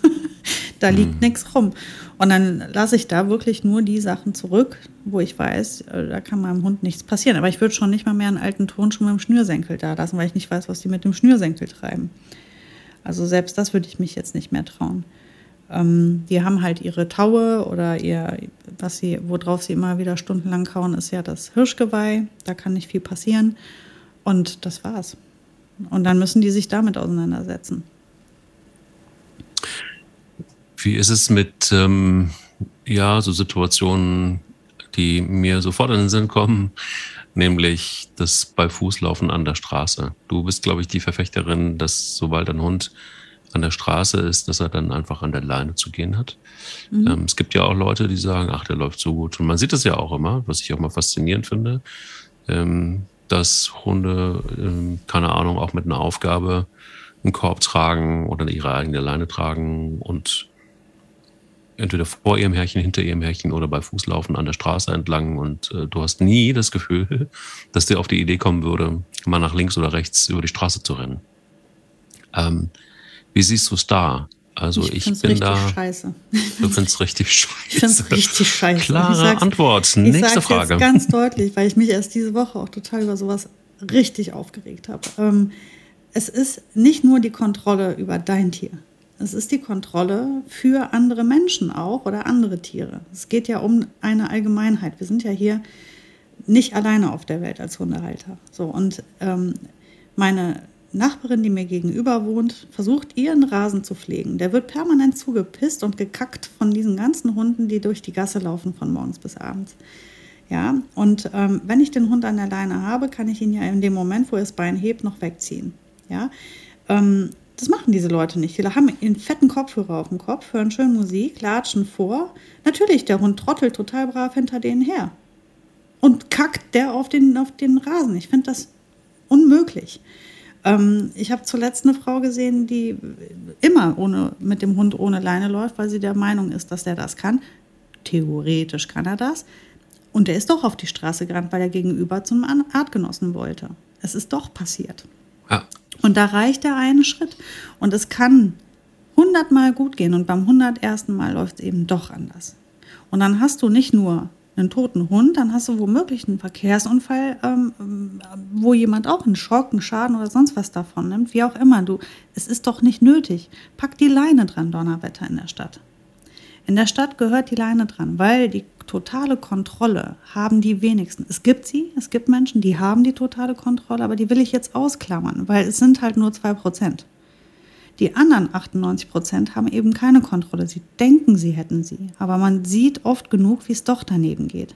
da liegt mhm. nichts rum. Und dann lasse ich da wirklich nur die Sachen zurück, wo ich weiß, äh, da kann meinem Hund nichts passieren. Aber ich würde schon nicht mal mehr einen alten Turnschuh mit dem Schnürsenkel da lassen, weil ich nicht weiß, was die mit dem Schnürsenkel treiben. Also selbst das würde ich mich jetzt nicht mehr trauen. Ähm, die haben halt ihre Taue oder ihr, was sie, worauf sie immer wieder stundenlang kauen, ist ja das Hirschgeweih. Da kann nicht viel passieren. Und das war's. Und dann müssen die sich damit auseinandersetzen. Wie ist es mit ähm, ja, so Situationen, die mir sofort in den Sinn kommen, nämlich das bei Fußlaufen an der Straße? Du bist, glaube ich, die Verfechterin, dass sobald ein Hund an der Straße ist, dass er dann einfach an der Leine zu gehen hat. Mhm. Ähm, es gibt ja auch Leute, die sagen, ach, der läuft so gut. Und man sieht es ja auch immer, was ich auch mal faszinierend finde, ähm, dass Hunde, ähm, keine Ahnung, auch mit einer Aufgabe einen Korb tragen oder ihre eigene Leine tragen und entweder vor ihrem Herrchen, hinter ihrem Herrchen oder bei Fußlaufen an der Straße entlang und äh, du hast nie das Gefühl, <laughs> dass dir auf die Idee kommen würde, mal nach links oder rechts über die Straße zu rennen. Ähm, wie siehst du es da? Also ich, ich bin da. Scheiße. Du findest richtig scheiße. Ich finde es richtig scheiße. Klare Antwort. Nächste ich Frage. Jetzt ganz deutlich, weil ich mich erst diese Woche auch total über sowas richtig aufgeregt habe. Ähm, es ist nicht nur die Kontrolle über dein Tier. Es ist die Kontrolle für andere Menschen auch oder andere Tiere. Es geht ja um eine Allgemeinheit. Wir sind ja hier nicht alleine auf der Welt als Hundehalter. So und ähm, meine Nachbarin, die mir gegenüber wohnt, versucht, ihren Rasen zu pflegen. Der wird permanent zugepisst und gekackt von diesen ganzen Hunden, die durch die Gasse laufen von morgens bis abends. Ja, und ähm, wenn ich den Hund an der Leine habe, kann ich ihn ja in dem Moment, wo er das Bein hebt, noch wegziehen. Ja, ähm, das machen diese Leute nicht. Die haben einen fetten Kopfhörer auf dem Kopf, hören schön Musik, latschen vor. Natürlich, der Hund trottelt total brav hinter denen her. Und kackt der auf den, auf den Rasen. Ich finde das unmöglich. Ähm, ich habe zuletzt eine Frau gesehen, die immer ohne, mit dem Hund ohne Leine läuft, weil sie der Meinung ist, dass der das kann. Theoretisch kann er das. Und der ist doch auf die Straße gerannt, weil er gegenüber zum Artgenossen wollte. Es ist doch passiert. Ja. Und da reicht der eine Schritt. Und es kann hundertmal gut gehen und beim hundertersten Mal läuft es eben doch anders. Und dann hast du nicht nur einen toten Hund, dann hast du womöglich einen Verkehrsunfall, ähm, wo jemand auch einen Schock, einen Schaden oder sonst was davon nimmt, wie auch immer. Du, es ist doch nicht nötig. Pack die Leine dran, Donnerwetter in der Stadt. In der Stadt gehört die Leine dran, weil die totale Kontrolle haben die wenigsten. Es gibt sie, es gibt Menschen, die haben die totale Kontrolle, aber die will ich jetzt ausklammern, weil es sind halt nur zwei Prozent. Die anderen 98 Prozent haben eben keine Kontrolle. Sie denken, sie hätten sie, aber man sieht oft genug, wie es doch daneben geht.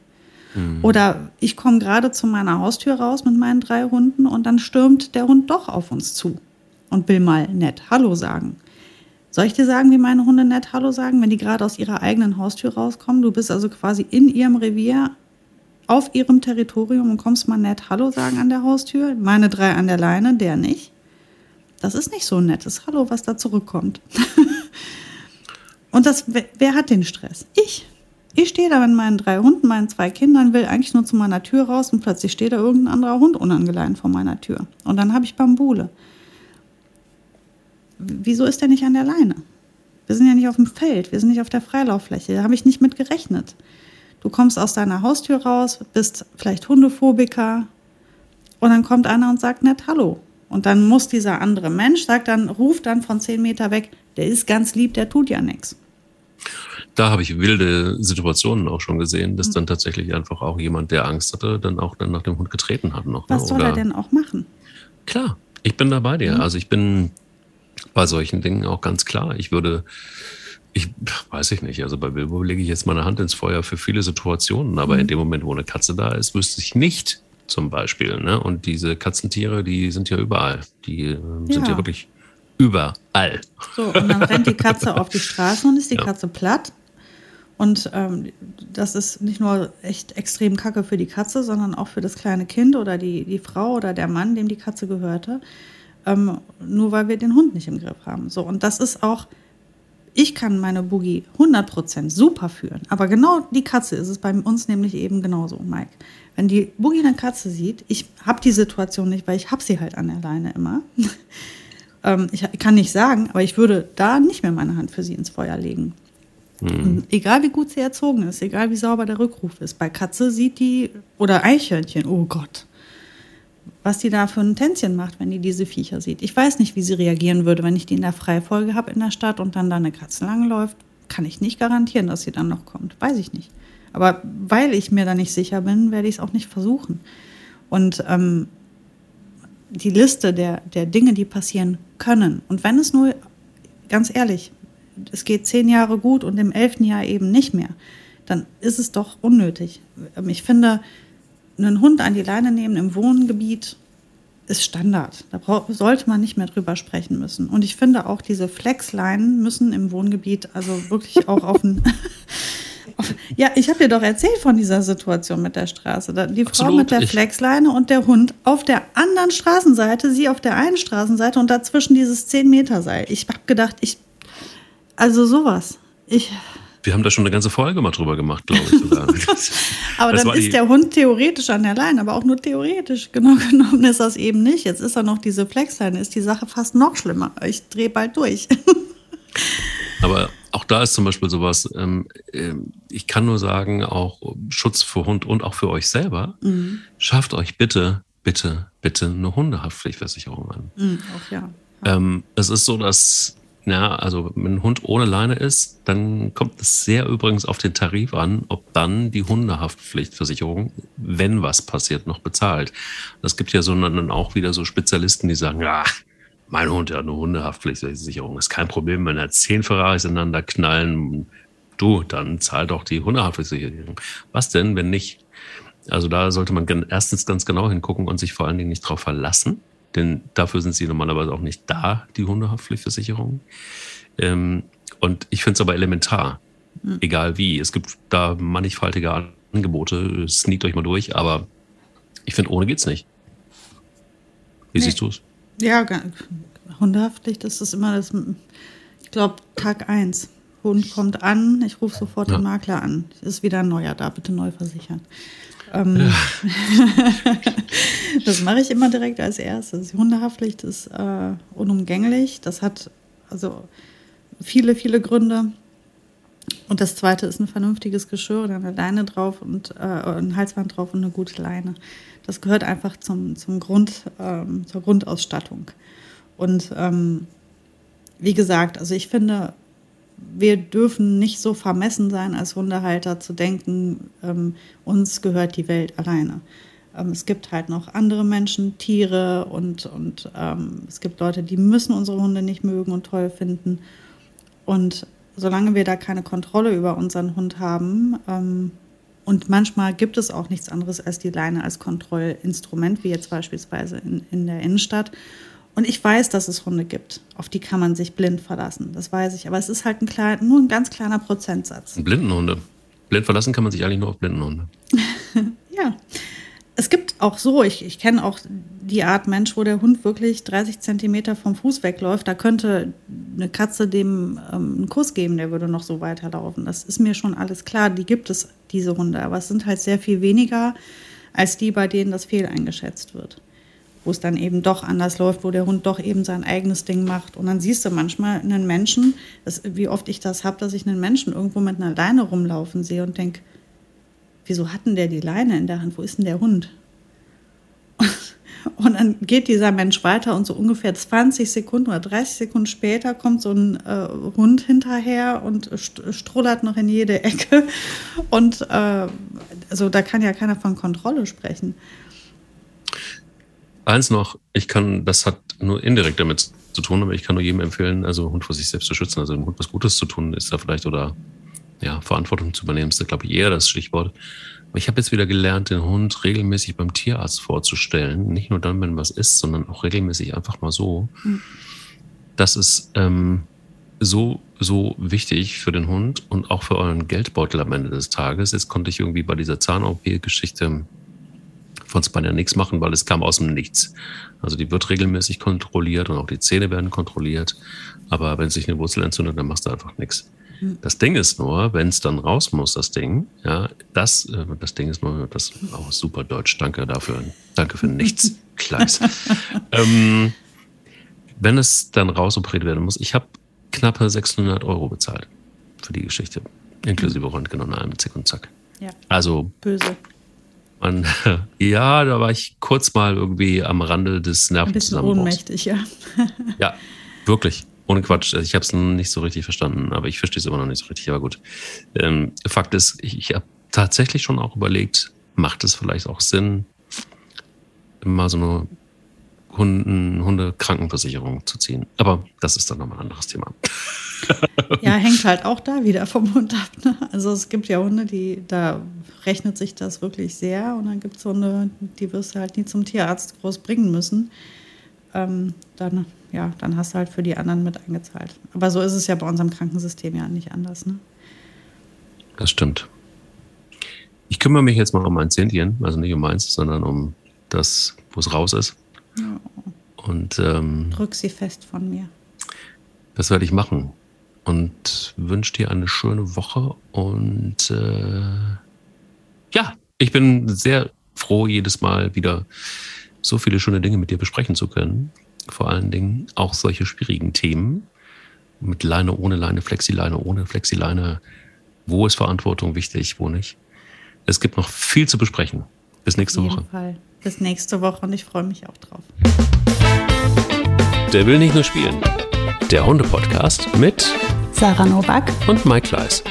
Mhm. Oder ich komme gerade zu meiner Haustür raus mit meinen drei Hunden und dann stürmt der Hund doch auf uns zu und will mal nett Hallo sagen. Soll ich dir sagen, wie meine Hunde nett Hallo sagen, wenn die gerade aus ihrer eigenen Haustür rauskommen? Du bist also quasi in ihrem Revier, auf ihrem Territorium und kommst mal nett Hallo sagen an der Haustür. Meine drei an der Leine, der nicht. Das ist nicht so ein nettes Hallo, was da zurückkommt. <laughs> Und das, wer, wer hat den Stress? Ich. Ich stehe da mit meinen drei Hunden, meinen zwei Kindern, will eigentlich nur zu meiner Tür raus und plötzlich steht da irgendein anderer Hund unangeleint vor meiner Tür. Und dann habe ich Bambule. Wieso ist der nicht an der Leine? Wir sind ja nicht auf dem Feld, wir sind nicht auf der Freilauffläche, da habe ich nicht mit gerechnet. Du kommst aus deiner Haustür raus, bist vielleicht Hundephobiker und dann kommt einer und sagt nett Hallo. Und dann muss dieser andere Mensch, sagt dann, ruft dann von zehn Meter weg, der ist ganz lieb, der tut ja nichts. Da habe ich wilde Situationen auch schon gesehen, dass mhm. dann tatsächlich einfach auch jemand, der Angst hatte, dann auch dann nach dem Hund getreten hat noch. Ne? Was soll Oder, er denn auch machen? Klar, ich bin da bei dir. Mhm. Also ich bin bei solchen Dingen auch ganz klar. Ich würde, ich weiß ich nicht, also bei Bilbo lege ich jetzt meine Hand ins Feuer für viele Situationen, aber mhm. in dem Moment, wo eine Katze da ist, wüsste ich nicht, zum Beispiel. Ne? Und diese Katzentiere, die sind ja überall. Die äh, sind ja. ja wirklich überall. So, und dann rennt die Katze auf die Straße und ist die ja. Katze platt. Und ähm, das ist nicht nur echt extrem kacke für die Katze, sondern auch für das kleine Kind oder die, die Frau oder der Mann, dem die Katze gehörte. Ähm, nur weil wir den Hund nicht im Griff haben. So, und das ist auch, ich kann meine Boogie 100% super führen, aber genau die Katze ist es bei uns nämlich eben genauso, Mike. Wenn die Boogie eine Katze sieht, ich habe die Situation nicht, weil ich habe sie halt an der Leine immer. <laughs> ähm, ich kann nicht sagen, aber ich würde da nicht mehr meine Hand für sie ins Feuer legen. Mhm. Egal wie gut sie erzogen ist, egal wie sauber der Rückruf ist. Bei Katze sieht die, oder Eichhörnchen, oh Gott, was die da für ein Tänzchen macht, wenn die diese Viecher sieht. Ich weiß nicht, wie sie reagieren würde, wenn ich die in der Freifolge habe in der Stadt und dann da eine Katze langläuft. Kann ich nicht garantieren, dass sie dann noch kommt. Weiß ich nicht. Aber weil ich mir da nicht sicher bin, werde ich es auch nicht versuchen. Und ähm, die Liste der, der Dinge, die passieren können. Und wenn es nur, ganz ehrlich, es geht zehn Jahre gut und im elften Jahr eben nicht mehr, dann ist es doch unnötig. Ähm, ich finde, einen Hund an die Leine nehmen im Wohngebiet ist Standard. Da sollte man nicht mehr drüber sprechen müssen. Und ich finde auch, diese Flexleinen müssen im Wohngebiet also wirklich auch auf ein <laughs> Ja, ich habe dir doch erzählt von dieser Situation mit der Straße. Die Frau mit der Flexleine und der Hund auf der anderen Straßenseite, sie auf der einen Straßenseite und dazwischen dieses 10 Meter Seil. Ich habe gedacht, ich, also sowas. Ich. Wir haben da schon eine ganze Folge mal drüber gemacht, glaube ich sogar. <laughs> aber das dann ist der Hund theoretisch an der Leine, aber auch nur theoretisch. Genau <laughs> genommen ist das eben nicht. Jetzt ist er noch diese Flexleine, ist die Sache fast noch schlimmer. Ich drehe bald durch. <laughs> aber auch da ist zum Beispiel sowas, ähm, ähm, ich kann nur sagen, auch Schutz für Hund und auch für euch selber, mhm. schafft euch bitte, bitte, bitte eine Hundehaftpflichtversicherung an. Mhm, auch ja. ja. Ähm, es ist so, dass, ja, also wenn ein Hund ohne Leine ist, dann kommt es sehr übrigens auf den Tarif an, ob dann die Hundehaftpflichtversicherung, wenn was passiert, noch bezahlt. Es gibt ja so dann auch wieder so Spezialisten, die sagen, ja, mein Hund hat eine Hundehaftpflichtversicherung. Ist kein Problem, wenn er zehn Ferraris ineinander knallen. Du, dann zahlt doch die Hundehaftpflichtversicherung. Was denn, wenn nicht? Also da sollte man erstens ganz genau hingucken und sich vor allen Dingen nicht darauf verlassen, denn dafür sind sie normalerweise auch nicht da, die Hundehaftpflichtversicherung. Ähm, und ich finde es aber elementar, mhm. egal wie. Es gibt da mannigfaltige Angebote, sneakt euch mal durch, aber ich finde, ohne geht's nicht. Wie nee. siehst du es? Ja, Hundehaftpflicht ist das immer das, ich glaube, Tag 1. Hund kommt an, ich rufe sofort ja. den Makler an. Ist wieder ein neuer da, bitte neu versichern. Ähm, ja. <laughs> das mache ich immer direkt als erstes. Hundehaftpflicht ist äh, unumgänglich. Das hat also viele, viele Gründe. Und das zweite ist ein vernünftiges Geschirr oder eine Leine drauf und äh, ein Halsband drauf und eine gute Leine. Das gehört einfach zum, zum Grund, ähm, zur Grundausstattung. Und ähm, wie gesagt, also ich finde, wir dürfen nicht so vermessen sein, als Hundehalter zu denken, ähm, uns gehört die Welt alleine. Ähm, es gibt halt noch andere Menschen, Tiere und, und ähm, es gibt Leute, die müssen unsere Hunde nicht mögen und toll finden. Und solange wir da keine Kontrolle über unseren Hund haben, ähm, und manchmal gibt es auch nichts anderes als die Leine als Kontrollinstrument, wie jetzt beispielsweise in, in der Innenstadt. Und ich weiß, dass es Hunde gibt, auf die kann man sich blind verlassen. Das weiß ich. Aber es ist halt ein klein, nur ein ganz kleiner Prozentsatz. Blindenhunde. Blind verlassen kann man sich eigentlich nur auf Blindenhunde. <laughs> ja. Es gibt auch so, ich, ich kenne auch die Art Mensch, wo der Hund wirklich 30 Zentimeter vom Fuß wegläuft. Da könnte eine Katze dem ähm, einen Kuss geben, der würde noch so weiterlaufen. Das ist mir schon alles klar. Die gibt es, diese Hunde. Aber es sind halt sehr viel weniger als die, bei denen das fehl eingeschätzt wird wo es dann eben doch anders läuft, wo der Hund doch eben sein eigenes Ding macht. Und dann siehst du manchmal einen Menschen, das, wie oft ich das habe, dass ich einen Menschen irgendwo mit einer Leine rumlaufen sehe und denke, wieso hat denn der die Leine in der Hand? Wo ist denn der Hund? <laughs> Und dann geht dieser Mensch weiter und so ungefähr 20 Sekunden oder 30 Sekunden später kommt so ein äh, Hund hinterher und strullert noch in jede Ecke. Und äh, also da kann ja keiner von Kontrolle sprechen. Eins noch, ich kann, das hat nur indirekt damit zu tun, aber ich kann nur jedem empfehlen, also Hund vor sich selbst zu schützen, also dem Hund was Gutes zu tun, ist da vielleicht oder ja, Verantwortung zu übernehmen, ist da, glaube ich, eher das Stichwort. Aber ich habe jetzt wieder gelernt, den Hund regelmäßig beim Tierarzt vorzustellen. Nicht nur dann, wenn was ist, sondern auch regelmäßig einfach mal so. Mhm. Das ist ähm, so, so wichtig für den Hund und auch für euren Geldbeutel am Ende des Tages. Jetzt konnte ich irgendwie bei dieser Zahn-OP-Geschichte von Spanier nichts machen, weil es kam aus dem Nichts. Also die wird regelmäßig kontrolliert und auch die Zähne werden kontrolliert. Aber wenn sich eine Wurzel entzündet, dann machst du einfach nichts. Hm. Das Ding ist nur, wenn es dann raus muss, das Ding, ja, das, äh, das Ding ist nur, das auch super deutsch. Danke dafür. Danke für nichts, <laughs> Kleis. ähm, wenn es dann rausoperiert werden muss, ich habe knappe 600 Euro bezahlt für die Geschichte, inklusive Röntgen und allem Zick und Zack. Ja. Also böse. Und <laughs> ja, da war ich kurz mal irgendwie am Rande des Nervenzusammenbruchs. Ein bisschen ohnmächtig, ja. <laughs> ja, wirklich. Ohne Quatsch. Also ich habe es nicht so richtig verstanden, aber ich verstehe es immer noch nicht so richtig. Aber gut. Ähm, Fakt ist, ich, ich habe tatsächlich schon auch überlegt, macht es vielleicht auch Sinn, mal so eine Hunden, Hunde-Krankenversicherung zu ziehen. Aber das ist dann nochmal ein anderes Thema. Ja, hängt halt auch da wieder vom Hund ab. Ne? Also es gibt ja Hunde, die, da rechnet sich das wirklich sehr. Und dann gibt es Hunde, die wirst du halt nie zum Tierarzt groß bringen müssen. Ähm, dann, ja, dann hast du halt für die anderen mit eingezahlt. Aber so ist es ja bei unserem Krankensystem ja nicht anders. Ne? Das stimmt. Ich kümmere mich jetzt mal um mein Zähnchen, also nicht um meins, sondern um das, wo es raus ist. Ja. Und ähm, drück sie fest von mir. Das werde ich machen und wünsche dir eine schöne Woche. Und äh, ja, ich bin sehr froh, jedes Mal wieder so viele schöne Dinge mit dir besprechen zu können. Vor allen Dingen auch solche schwierigen Themen mit Leine, ohne Leine, Flexileine, ohne Flexileine. Wo ist Verantwortung wichtig, wo nicht? Es gibt noch viel zu besprechen. Bis nächste Auf jeden Woche. Fall. Bis nächste Woche und ich freue mich auch drauf. Der will nicht nur spielen. Der Hunde-Podcast mit Sarah Novak und Mike Kleiss.